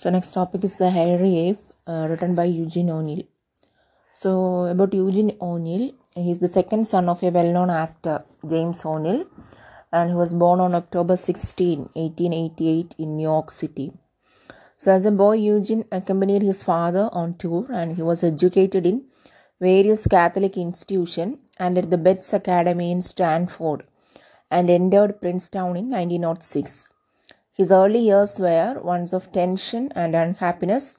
So next topic is the Hairy Ape, uh, written by Eugene O'Neill. So about Eugene O'Neill, he's the second son of a well-known actor, James O'Neill, and he was born on October 16, 1888 in New York City. So as a boy, Eugene accompanied his father on tour and he was educated in various Catholic institutions and at the Betts Academy in Stamford and entered Princeton in 1906. His early years were ones of tension and unhappiness,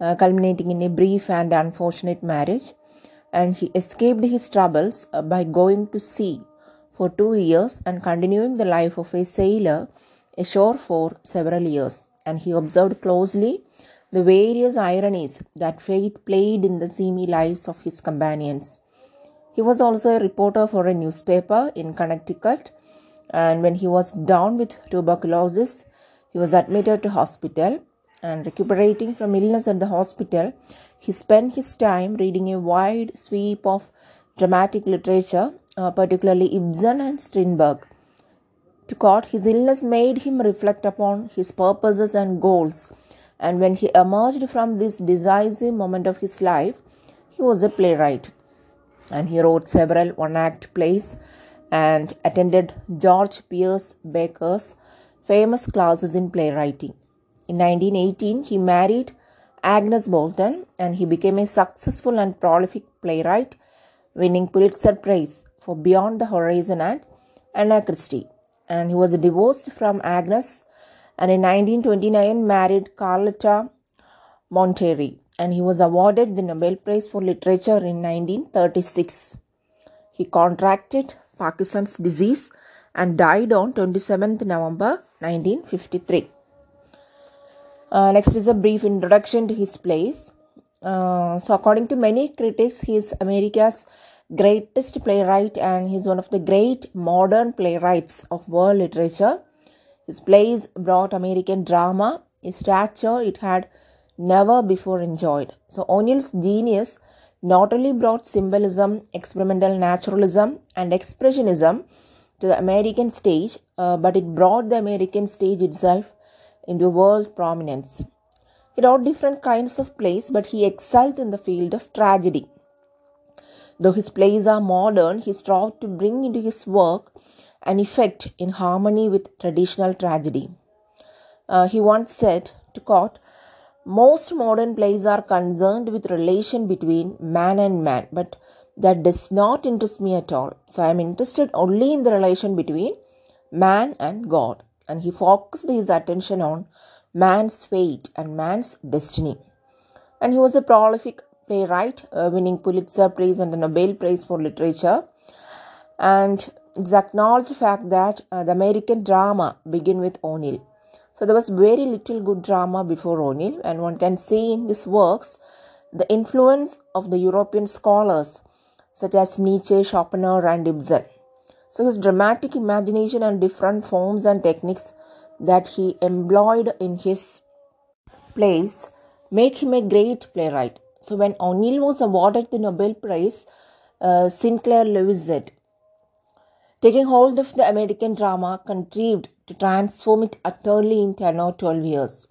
uh, culminating in a brief and unfortunate marriage, and he escaped his troubles uh, by going to sea for two years and continuing the life of a sailor ashore for several years. And he observed closely the various ironies that fate played in the seamy lives of his companions. He was also a reporter for a newspaper in Connecticut, and when he was down with tuberculosis, he was admitted to hospital and recuperating from illness at the hospital, he spent his time reading a wide sweep of dramatic literature, uh, particularly Ibsen and Strindberg. To quote, his illness made him reflect upon his purposes and goals, and when he emerged from this decisive moment of his life, he was a playwright. And he wrote several one act plays and attended George Pierce Baker's famous classes in playwriting. In 1918, he married Agnes Boulton and he became a successful and prolific playwright, winning Pulitzer Prize for Beyond the Horizon and Anna Christie. And he was divorced from Agnes and in 1929 married Carlotta Monterey and he was awarded the Nobel Prize for Literature in 1936. He contracted Parkinson's disease and died on 27th November 1953. Uh, next is a brief introduction to his plays. Uh, so, according to many critics, he is America's greatest playwright and he is one of the great modern playwrights of world literature. His plays brought American drama a stature it had never before enjoyed. So, O'Neill's genius not only brought symbolism, experimental naturalism, and expressionism to the American stage, uh, but it brought the American stage itself into world prominence. He wrote different kinds of plays, but he excelled in the field of tragedy. Though his plays are modern, he strove to bring into his work an effect in harmony with traditional tragedy. Uh, he once said to quote, most modern plays are concerned with relation between man and man, but that does not interest me at all. So I am interested only in the relation between man and God. And he focused his attention on man's fate and man's destiny. And he was a prolific playwright, uh, winning Pulitzer Prize and the Nobel Prize for Literature. And it's acknowledged fact that uh, the American drama began with O'Neill. So there was very little good drama before O'Neill, and one can see in his works the influence of the European scholars such as Nietzsche, Schopenhauer, and Ibsen. So his dramatic imagination and different forms and techniques that he employed in his plays make him a great playwright. So when O'Neill was awarded the Nobel Prize, uh, Sinclair Lewis said, taking hold of the American drama, contrived to transform it utterly in 10 or 12 years,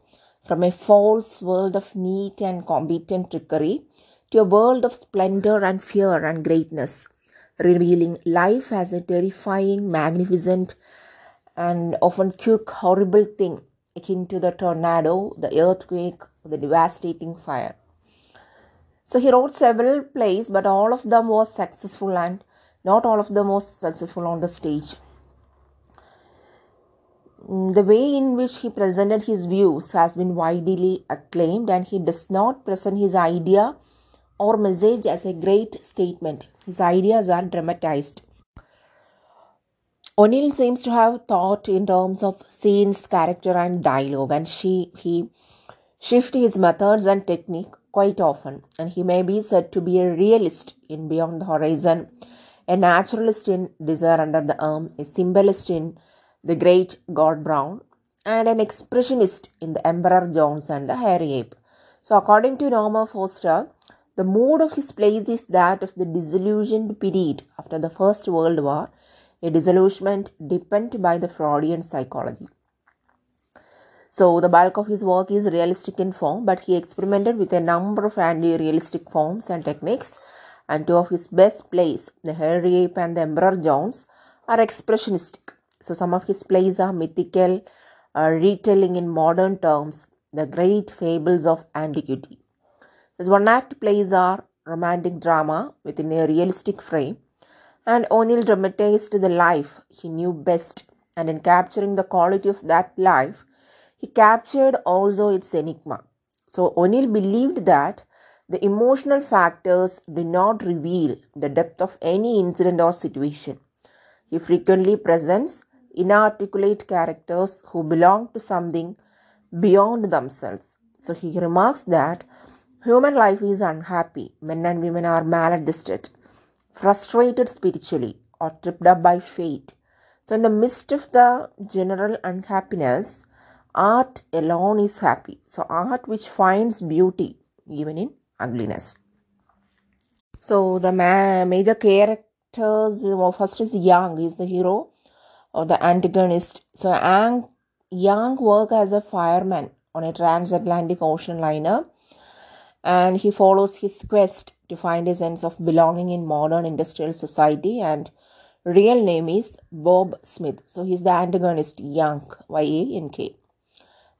from a false world of neat and competent trickery to a world of splendor and fear and greatness, revealing life as a terrifying, magnificent, and often quick, horrible thing akin to the tornado, the earthquake, the devastating fire. So he wrote several plays, but all of them was successful and not all of them was successful on the stage. Mm, the way in which he presented his views has been widely acclaimed, and he does not present his idea or message as a great statement. His ideas are dramatized. O'Neill seems to have thought in terms of scenes, character, and dialogue, and she he shift his methods and technique quite often. And he may be said to be a realist in Beyond the Horizon, a naturalist in Desire Under the Elms, a symbolist in The Great God Brown, and an expressionist in The Emperor Jones and the Hairy Ape. So, according to Norma Foster, the mood of his plays is that of the disillusioned period after the First World War, a disillusionment deepened by the Freudian psychology. So the bulk of his work is realistic in form, but he experimented with a number of anti-realistic forms and techniques. And two of his best plays, The Hairy Ape and The Emperor Jones, are expressionistic. So some of his plays are mythical, uh, retelling in modern terms the great fables of antiquity. His one-act plays are romantic drama within a realistic frame, and O'Neill dramatized the life he knew best, and in capturing the quality of that life, he captured also its enigma. So O'Neill believed that the emotional factors do not reveal the depth of any incident or situation. He frequently presents inarticulate characters who belong to something beyond themselves. So he remarks that human life is unhappy. Men and women are maladjusted, frustrated spiritually, or tripped up by fate. So, in the midst of the general unhappiness, art alone is happy. So, art which finds beauty even in ugliness. So, the ma- major characters first is Yank, is the hero or the antagonist. So, Ang, Yank works as a fireman on a transatlantic ocean liner and he follows his quest to find a sense of belonging in modern industrial society and real name is Bob Smith. So he's the antagonist Yank, Y-A-N-K.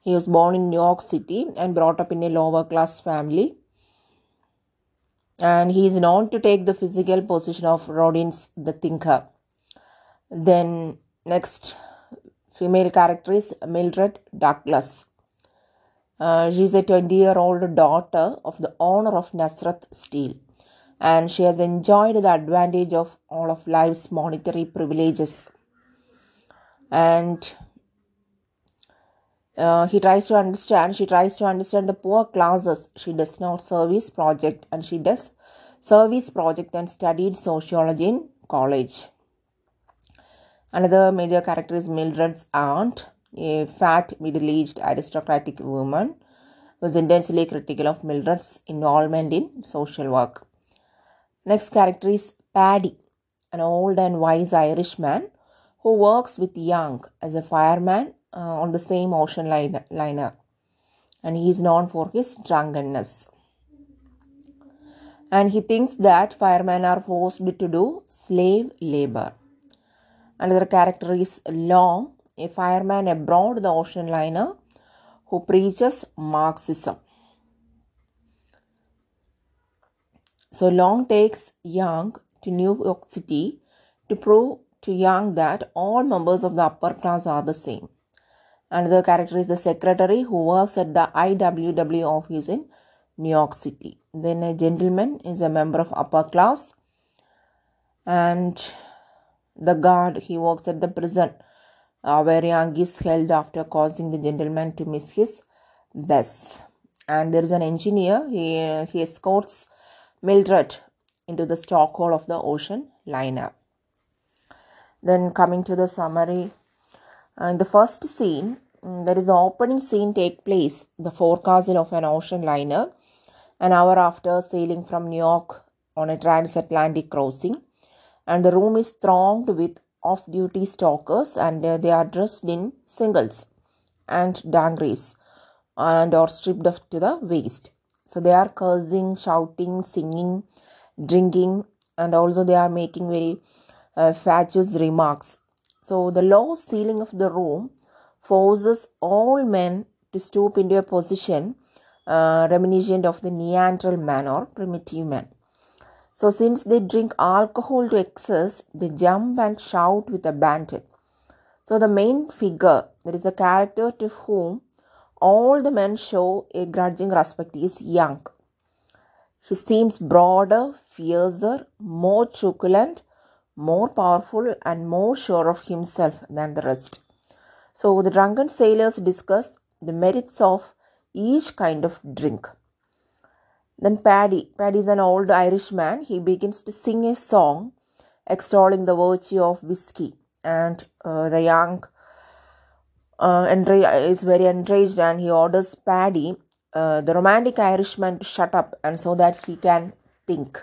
He was born in New York City and brought up in a lower class family. And he is known to take the physical position of Rodin's the thinker. Then next female character is Mildred Douglas. Uh, she is a 20 year old daughter of the owner of Nazareth Steel and she has enjoyed the advantage of all of life's monetary privileges. And uh, he tries to understand, she tries to understand the poor classes. She does not service project and she does service project and studied sociology in college. Another major character is Mildred's aunt a fat, middle aged aristocratic woman, was intensely critical of Mildred's involvement in social work. Next character is Paddy, an old and wise Irishman who works with Young as a fireman uh, on the same ocean liner, and he is known for his drunkenness. And he thinks that firemen are forced to do slave labor. Another character is Long, a fireman aboard the ocean liner who preaches Marxism. So Long takes Young to New York City to prove to Young that all members of the upper class are the same. Another character is the secretary who works at the IWW office in New York City. Then a gentleman is a member of upper class and the guard he works at the prison uh, where Young is held after causing the gentleman to miss his bus. And there is an engineer, he, he escorts Mildred into the stokehold of the ocean liner. Then, coming to the summary, uh, the first scene, um, there is the opening scene take place the forecastle of an ocean liner an hour after sailing from New York on a transatlantic crossing, and the room is thronged with off duty stokers and uh, they are dressed in singlets and dungarees and are stripped off to the waist. So they are cursing, shouting, singing, drinking, and also they are making very uh, fatuous remarks. So the low ceiling of the room forces all men to stoop into a position uh, reminiscent of the Neanderthal man or primitive man. So, since they drink alcohol to excess, they jump and shout with abandon. So, the main figure, that is the character to whom all the men show a grudging respect, is Young. He seems broader, fiercer, more truculent, more powerful, and more sure of himself than the rest. So, the drunken sailors discuss the merits of each kind of drink. Then Paddy. Paddy is an old Irishman. He begins to sing a song extolling the virtue of whiskey. And uh, the young uh, is very enraged and he orders Paddy, uh, the romantic Irishman, to shut up and so that he can think.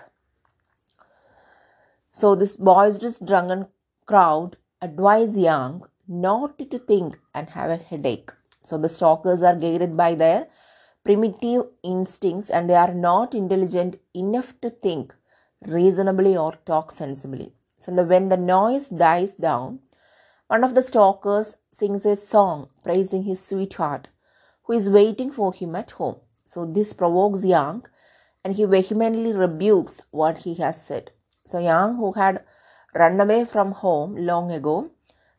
So this boisterous drunken crowd advise Young not to think and have a headache. So the stokers are guided by their primitive instincts and they are not intelligent enough to think reasonably or talk sensibly. So when the noise dies down, one of the stokers sings a song praising his sweetheart who is waiting for him at home. So this provokes Yank and he vehemently rebukes what he has said. So Yank, who had run away from home long ago,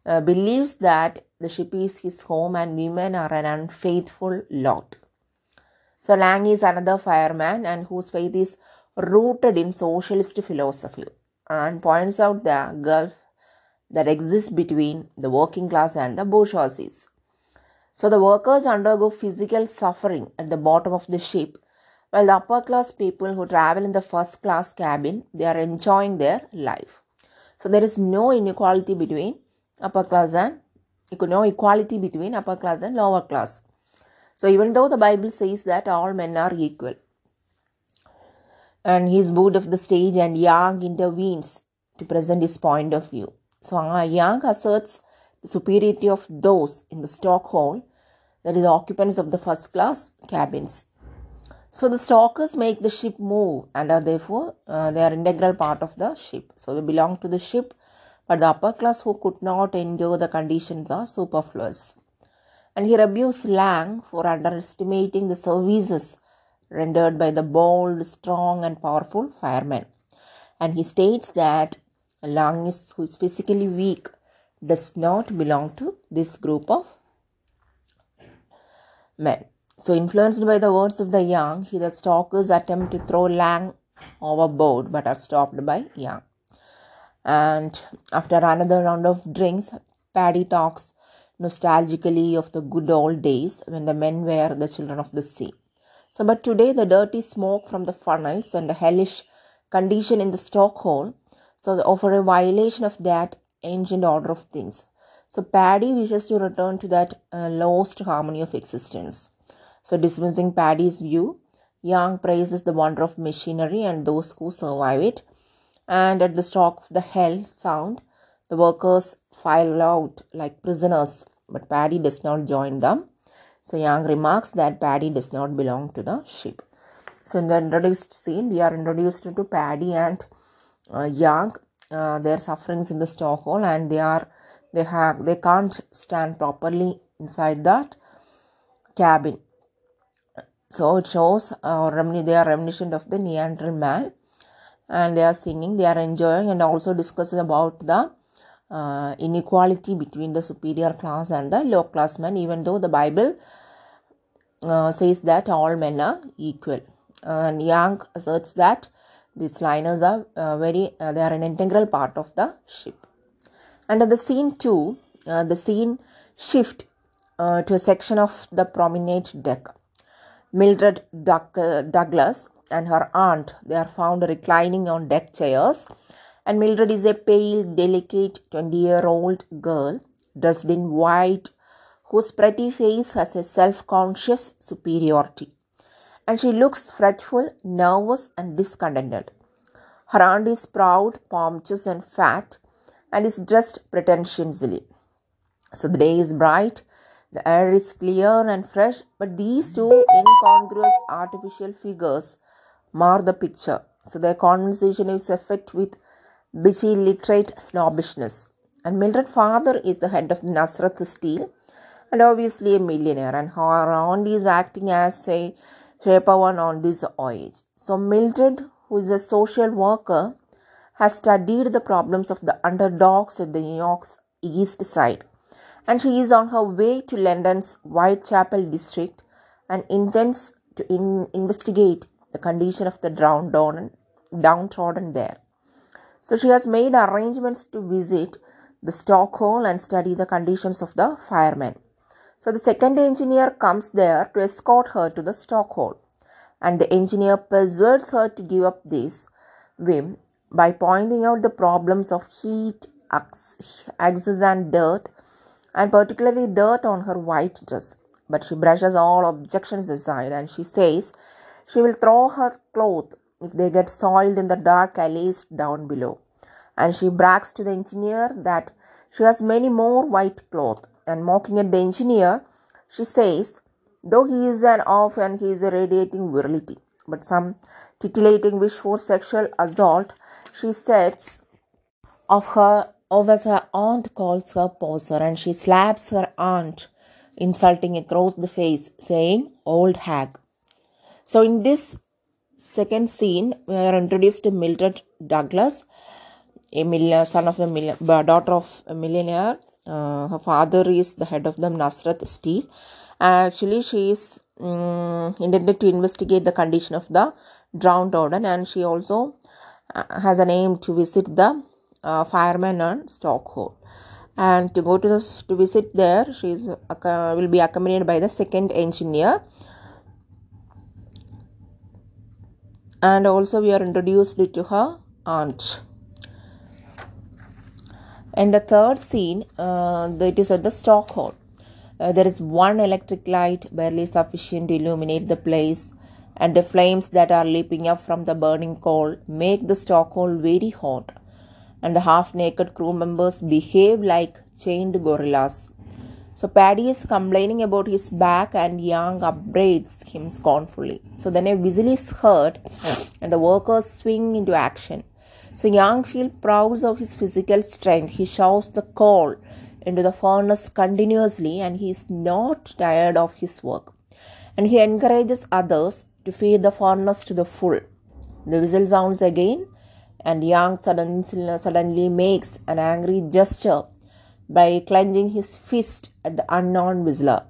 uh, believes that the ship is his home and women are an unfaithful lot. So Lang is another fireman and whose faith is rooted in socialist philosophy and points out the gulf that exists between the working class and the bourgeoisie. So the workers undergo physical suffering at the bottom of the ship, while the upper class people who travel in the first class cabin, they are enjoying their life. So there is no inequality between upper class and no equality between upper class and lower class. So even though the Bible says that all men are equal, and he is moved off the stage and Yank intervenes to present his point of view. So Yank asserts the superiority of those in the stokehold, that is, the occupants of the first class cabins. So the stokers make the ship move and are therefore uh, they are integral part of the ship. So they belong to the ship, but the upper class who could not endure the conditions are superfluous. And he rebukes Lang for underestimating the services rendered by the bold, strong, and powerful firemen. And he states that Lang, is, who is physically weak, does not belong to this group of men. So, influenced by the words of the young, he the stokers attempt to throw Lang overboard but are stopped by Yank. And after another round of drinks, Paddy talks nostalgically of the good old days when the men were the children of the sea. So, but today the dirty smoke from the funnels and the hellish condition in the stokehold, so offer a violation of that ancient order of things. So, Paddy wishes to return to that uh, lost harmony of existence. So, dismissing Paddy's view, Young praises the wonder of machinery and those who survive it. And at the stroke of the hell sound, the workers file out like prisoners, but Paddy does not join them. So Yank remarks that Paddy does not belong to the ship. So in the introduced scene, we are introduced to Paddy and uh, Yank. Uh, their sufferings in the stokehold, and they are they have they can't stand properly inside that cabin. So it shows uh, they are reminiscent of the Neanderthal man, and they are singing, they are enjoying, and also discussing about the uh, inequality between the superior class and the low class men, even though the Bible uh, says that all men are equal. and Yank asserts that these liners are uh, very, uh, they are an integral part of the ship. At the scene two, uh, the scene shift uh, to a section of the promenade deck. Mildred Douglas and her aunt, they are found reclining on deck chairs and Mildred is a pale, delicate 20 year old girl dressed in white whose pretty face has a self conscious superiority. And she looks fretful, nervous, and discontented. Her aunt is proud, pompous, and fat, and is dressed pretentiously. So the day is bright, the air is clear and fresh, but these two incongruous artificial figures mar the picture. So their conversation is effect with bitchy literate snobbishness. And Mildred's father is the head of Nazareth Steel and obviously a millionaire, and her aunt is acting as a chaperone on this voyage. So Mildred, who is a social worker, has studied the problems of the underdogs at the New York's east side, and she is on her way to London's Whitechapel district and intends to in- investigate the condition of the downtrodden there. So she has made arrangements to visit the stokehold and study the conditions of the firemen. So the second engineer comes there to escort her to the stokehold, and the engineer persuades her to give up this whim by pointing out the problems of heat, access, and dirt, and particularly dirt on her white dress. But she brushes all objections aside and she says she will throw her clothes if they get soiled in the dark alleys down below. And she brags to the engineer that she has many more white cloth. And mocking at the engineer, She says, though he is an off and he is a radiating virility, but some titillating wish for sexual assault, she says of her of as her aunt calls her poser and she slaps her aunt, insulting across the face, saying, Old hag. So in this second scene, we are introduced to Mildred Douglas, a millionaire, son of a daughter of a millionaire. Uh, her father is the head of the Nazareth Steel. Actually, she is um, intended to investigate the condition of the drowned Auden, and she also uh, has an aim to visit the uh, fireman on stokehold. And to go to the, to visit there, she is uh, will be accompanied by the second engineer. And also, we are introduced to her aunt. And the third scene, uh, it is at the stokehold. Uh, there is one electric light barely sufficient to illuminate the place, and the flames that are leaping up from the burning coal make the stock Stockholm very hot, and the half naked crew members behave like chained gorillas. So Paddy is complaining about his back, and Young upbraids him scornfully. So then a whistle is heard, and the workers swing into action. So Young feels proud of his physical strength. He shows the coal into the furnace continuously and he is not tired of his work. And he encourages others to feed the furnace to the full. The whistle sounds again and Young suddenly makes an angry gesture by clenching his fist at the unknown whistler.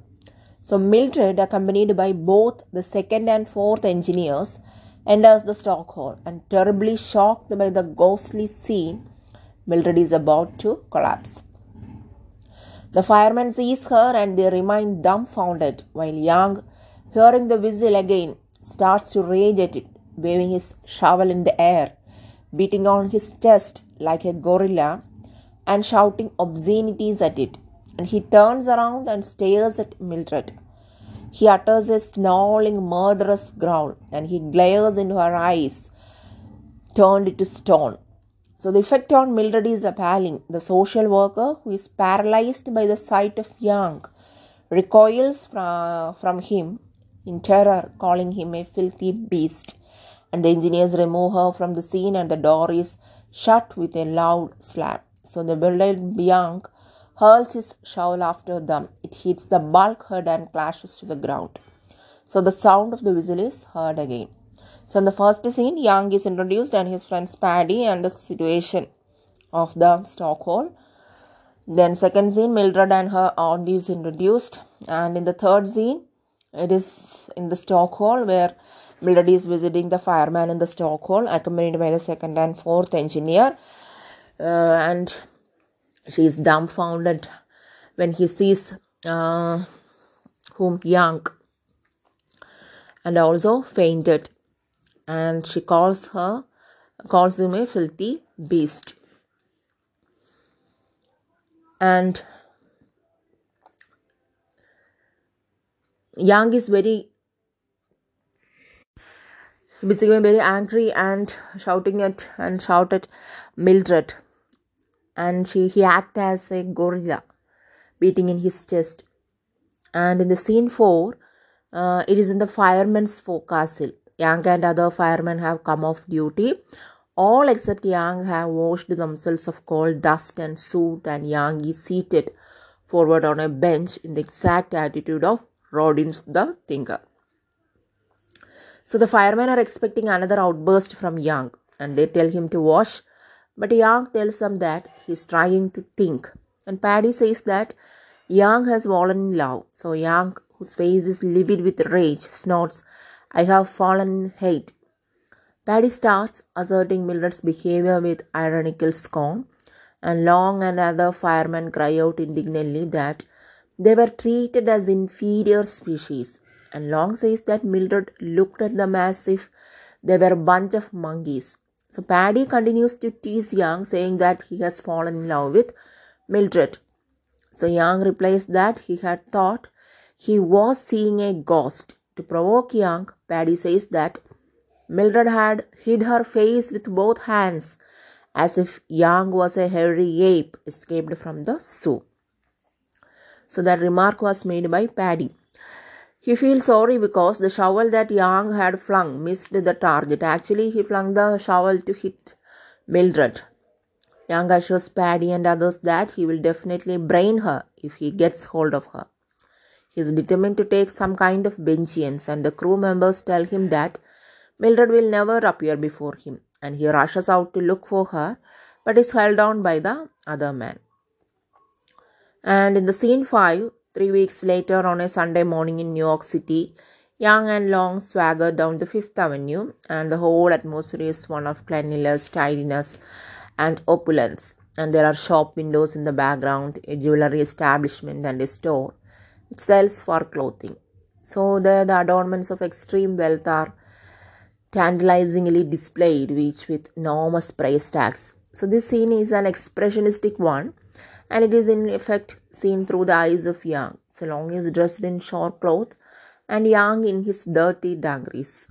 So Mildred, accompanied by both the second and fourth engineers, enters the stokehold and terribly shocked by the ghostly scene, Mildred is about to collapse. The firemen seize her and they remain dumbfounded while Young, hearing the whistle again, starts to rage at it, waving his shovel in the air, beating on his chest like a gorilla, and shouting obscenities at it. And he turns around and stares at Mildred. He utters a snarling, murderous growl, and he glares into her eyes, turned to stone. So, the effect on Mildred is appalling. The social worker, who is paralyzed by the sight of Young, recoils from, from him in terror, calling him a filthy beast. And the engineers remove her from the scene, and the door is shut with a loud slam. So, the bewildered Young hurls his shovel after them. It hits the bulkhead and clashes to the ground. So the sound of the whistle is heard again. So in the first scene, Young is introduced and his friends Paddy and the situation of the stokehold. Then second scene, Mildred and her aunt is introduced. And in the third scene, it is in the stokehold where Mildred is visiting the fireman in the stokehold, accompanied by the second and fourth engineer. Uh, and she is dumbfounded when he sees uh, whom young and also fainted. And she calls her calls him a filthy beast. And young is very becoming very angry and shouting at and shouted mildred and she, he acted as a gorilla beating in his chest. And in the scene 4, uh, it is in the fireman's forecastle. Young and other firemen have come off duty. All except Young have washed themselves of coal dust and soot, and Young is seated forward on a bench in the exact attitude of Rodin's the thinker. So the firemen are expecting another outburst from Young, and they tell him to wash but Young tells them that he's trying to think. And Paddy says that Young has fallen in love. So Young, whose face is livid with rage, snorts, I have fallen in hate. Paddy starts asserting Mildred's behavior with ironical scorn, and Long and other firemen cry out indignantly that they were treated as inferior species. And Long says that Mildred looked at them as if they were a bunch of monkeys. So Paddy continues to tease Young, saying that he has fallen in love with Mildred. So Young replies that he had thought he was seeing a ghost. To provoke Young, Paddy says that Mildred had hid her face with both hands, as if Young was a hairy ape escaped from the zoo. So that remark was made by Paddy. He feels sorry because the shovel that Yank had flung missed the target. Actually, he flung the shovel to hit Mildred. Yank assures Paddy and others that he will definitely brain her if he gets hold of her. He is determined to take some kind of vengeance, and the crew members tell him that Mildred will never appear before him, and he rushes out to look for her but is held down by the other man. And in the scene 5, three weeks later on a Sunday morning in New York City, Young and Long swagger down the Fifth Avenue, and the whole atmosphere is one of cleanliness, tidiness, and opulence. And there are shop windows in the background, a jewelry establishment, and a store which sells for clothing. So there the adornments of extreme wealth are tantalizingly displayed, each with enormous price tags. So this scene is an expressionistic one and it is in effect seen through the eyes of Yank. So Long is dressed in short cloth and Yank in his dirty dungarees.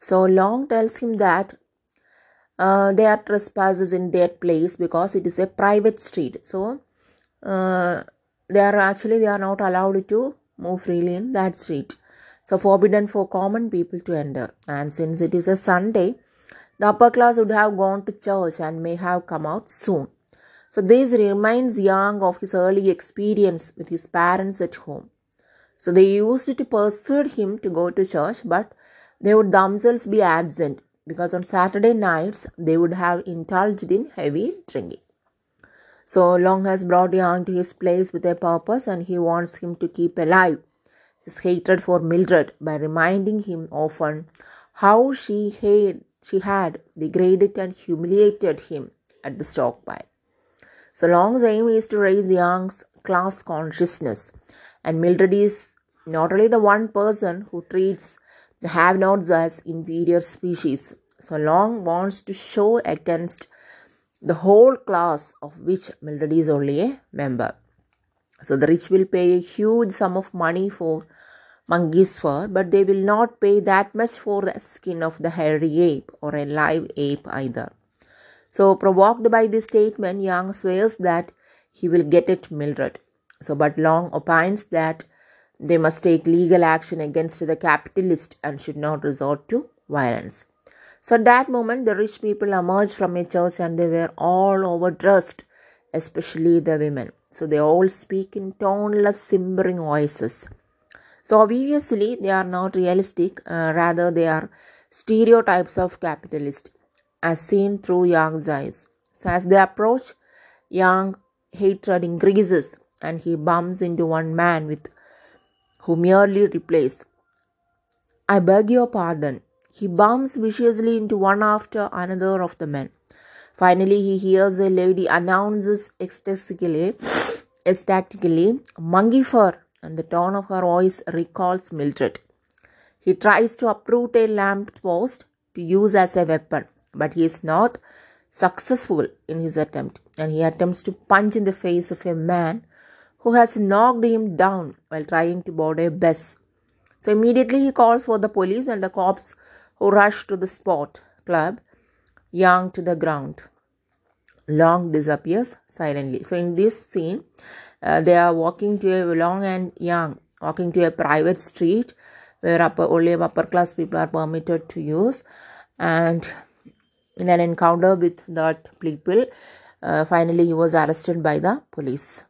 So Long tells him that uh, are trespassers in that place because it is a private street. So uh, they are actually they are not allowed to move freely in that street. So forbidden for common people to enter. And since it is a Sunday, the upper class would have gone to church and may have come out soon. So this reminds Yank of his early experience with his parents at home. So they used to persuade him to go to church, but they would themselves be absent because on Saturday nights they would have indulged in heavy drinking. So Long has brought Yank to his place with a purpose and he wants him to keep alive his hatred for Mildred by reminding him often how she had, she had degraded and humiliated him at the stock pile. So Long's aim is to raise Young's class consciousness, and Mildred is not only the one person who treats the have-nots as inferior species. So Long wants to show against the whole class of which Mildred is only a member. So the rich will pay a huge sum of money for monkey's fur, but they will not pay that much for the skin of the hairy ape or a live ape either. So, provoked by this statement, Young swears that he will get at Mildred. So, but Long opines that they must take legal action against the capitalist and should not resort to violence. So, at that moment, the rich people emerged from a church and they were all overdressed, especially the women. So, they all speak in toneless, simmering voices. So, obviously, they are not realistic, uh, rather, they are stereotypes of capitalist as seen through Yank's eyes. So, as they approach, Yank hatred increases and he bumps into one man with who merely replies, I beg your pardon. He bumps viciously into one after another of the men. Finally, he hears a lady announces ecstatically, ecstatically, monkey fur, and the tone of her voice recalls Mildred. He tries to uproot a lamp post to use as a weapon but he is not successful in his attempt and he attempts to punch in the face of a man who has knocked him down while trying to board a bus. So immediately he calls for the police and the cops who rush to the spot, club Young to the ground. Long disappears silently. So in this scene, uh, they are walking to a Long and Yank walking to a private street where upper, only upper class people are permitted to use and in an encounter with that people. Uh, finally, he was arrested by the police.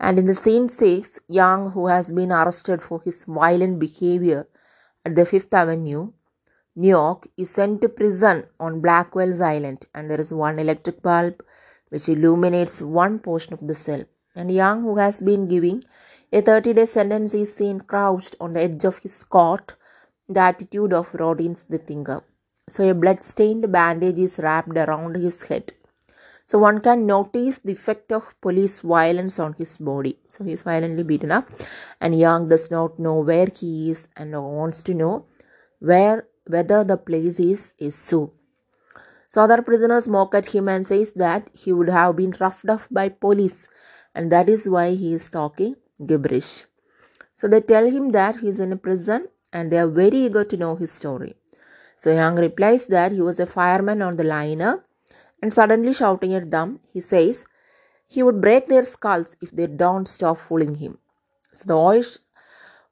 And in the scene 6, Yank, who has been arrested for his violent behavior at the Fifth Avenue, New York, is sent to prison on Blackwell's Island, and there is one electric bulb which illuminates one portion of the cell. And Yank, who has been giving a 30 day sentence, is seen crouched on the edge of his cot, the attitude of Rodin's the thinker. So a blood-stained bandage is wrapped around his head. So one can notice the effect of police violence on his body. So he is violently beaten up, and Yank does not know where he is and wants to know where whether the place is is so. So other prisoners mock at him and says that he would have been roughed up by police, and that is why he is talking gibberish. So they tell him that he is in a prison, and they are very eager to know his story. So Young replies that he was a fireman on the liner and suddenly shouting at them, he says he would break their skulls if they don't stop fooling him. So the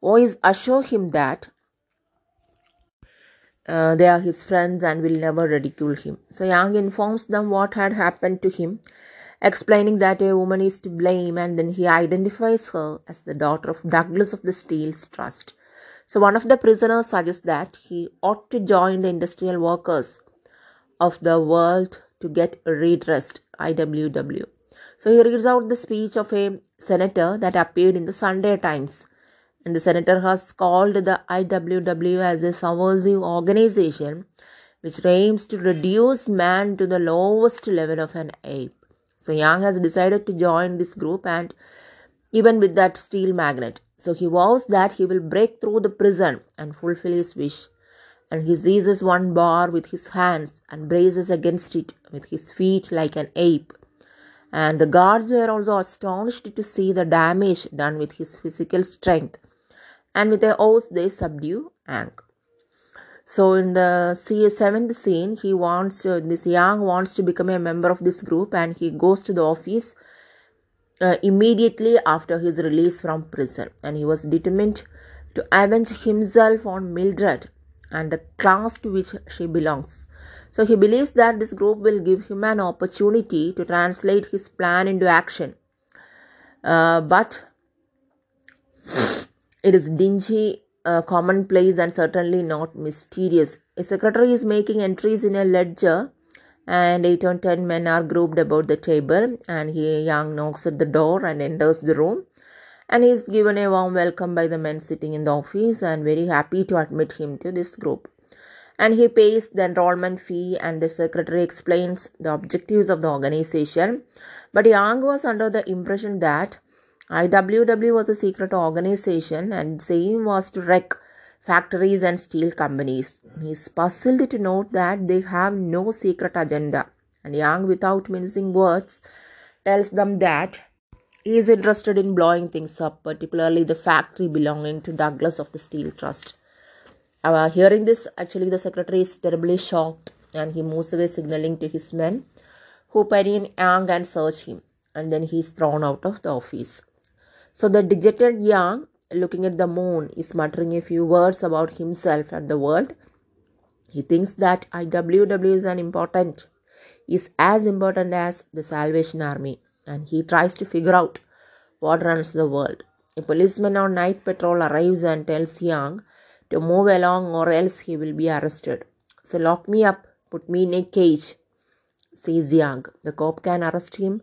boys, assure him that uh, they are his friends and will never ridicule him. So Yank informs them what had happened to him, explaining that a woman is to blame, and then he identifies her as the daughter of Douglas of the Steel's Trust. So one of the prisoners suggests that he ought to join the industrial workers of the world to get redressed, IWW. So he reads out the speech of a senator that appeared in the Sunday Times and the senator has called the IWW as a subversive organization which aims to reduce man to the lowest level of an ape. So Yank has decided to join this group and even with that steel magnet. So he vows that he will break through the prison and fulfill his wish. And he seizes one bar with his hands and braces against it with his feet like an ape. And the guards were also astonished to see the damage done with his physical strength and with their oath they subdue Ang. So in the seventh scene, he wants uh, this Yank wants to become a member of this group, and he goes to the office uh, immediately after his release from prison, and he was determined to avenge himself on Mildred and the class to which she belongs. So he believes that this group will give him an opportunity to translate his plan into action. Uh, but it is dingy, uh, commonplace, and certainly not mysterious. A secretary is making entries in a ledger, and eight or ten men are grouped about the table. And he young knocks at the door and enters the room. And he is given a warm welcome by the men sitting in the office and very happy to admit him to this group. And he pays the enrollment fee, and the secretary explains the objectives of the organization. But young was under the impression that IWW was a secret organization and its aim was to wreck factories and steel companies. He is puzzled to note that they have no secret agenda. And Yank, without mincing words, tells them that he is interested in blowing things up, particularly the factory belonging to Douglas of the Steel Trust. Uh, hearing this, actually, the secretary is terribly shocked and he moves away, signaling to his men who pin Yank and search him. And then he is thrown out of the office. So the dejected Yank, looking at the moon, is muttering a few words about himself and the world. He thinks that IWW is an important, is as important as the Salvation Army, and he tries to figure out what runs the world. A policeman on night patrol arrives and tells Yank to move along or else he will be arrested. So lock me up, put me in a cage, says Yank. The cop can arrest him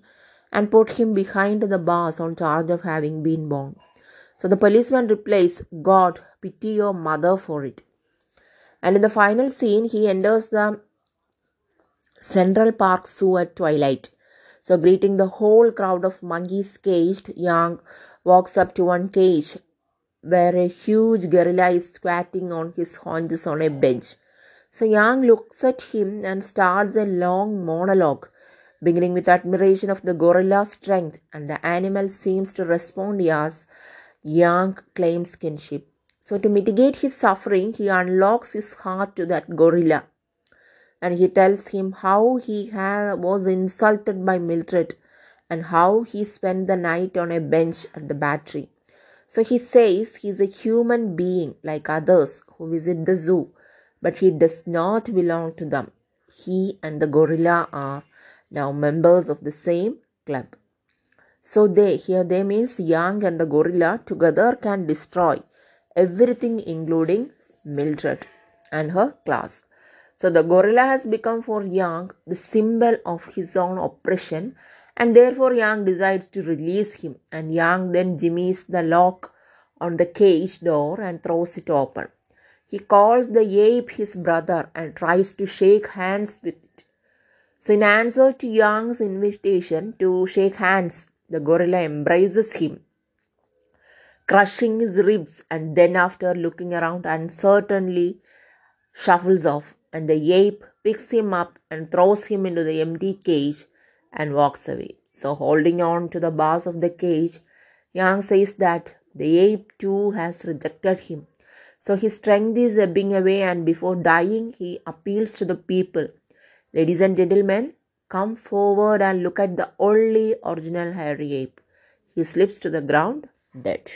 and put him behind the bars on charge of having been born. So the policeman replies, God, pity your mother for it. And in the final scene, he enters the Central Park Zoo at twilight. So, greeting the whole crowd of monkeys caged, Yank walks up to one cage where a huge gorilla is squatting on his haunches on a bench. So, Yank looks at him and starts a long monologue beginning with admiration of the gorilla's strength, and the animal seems to respond as Yank claims kinship. So, to mitigate his suffering, he unlocks his heart to that gorilla and he tells him how he was insulted by Mildred and how he spent the night on a bench at the battery. So he says he's a human being like others who visit the zoo, but he does not belong to them. He and the gorilla are now members of the same club. So they here they means Yank and the gorilla together can destroy everything including Mildred and her class. So the gorilla has become for Yank the symbol of his own oppression and therefore Yank decides to release him and Yank then jimmies the lock on the cage door and throws it open. He calls the ape his brother and tries to shake hands with it. so, in answer to Yank's invitation to shake hands, the gorilla embraces him, crushing his ribs, and then, after looking around uncertainly, shuffles off. And the ape picks him up and throws him into the empty cage and walks away. So, holding on to the bars of the cage, Yank says that the ape too has rejected him. So, his strength is ebbing away, and before dying, he appeals to the people Ladies and gentlemen, Come forward and look at the only original hairy ape. He slips to the ground dead.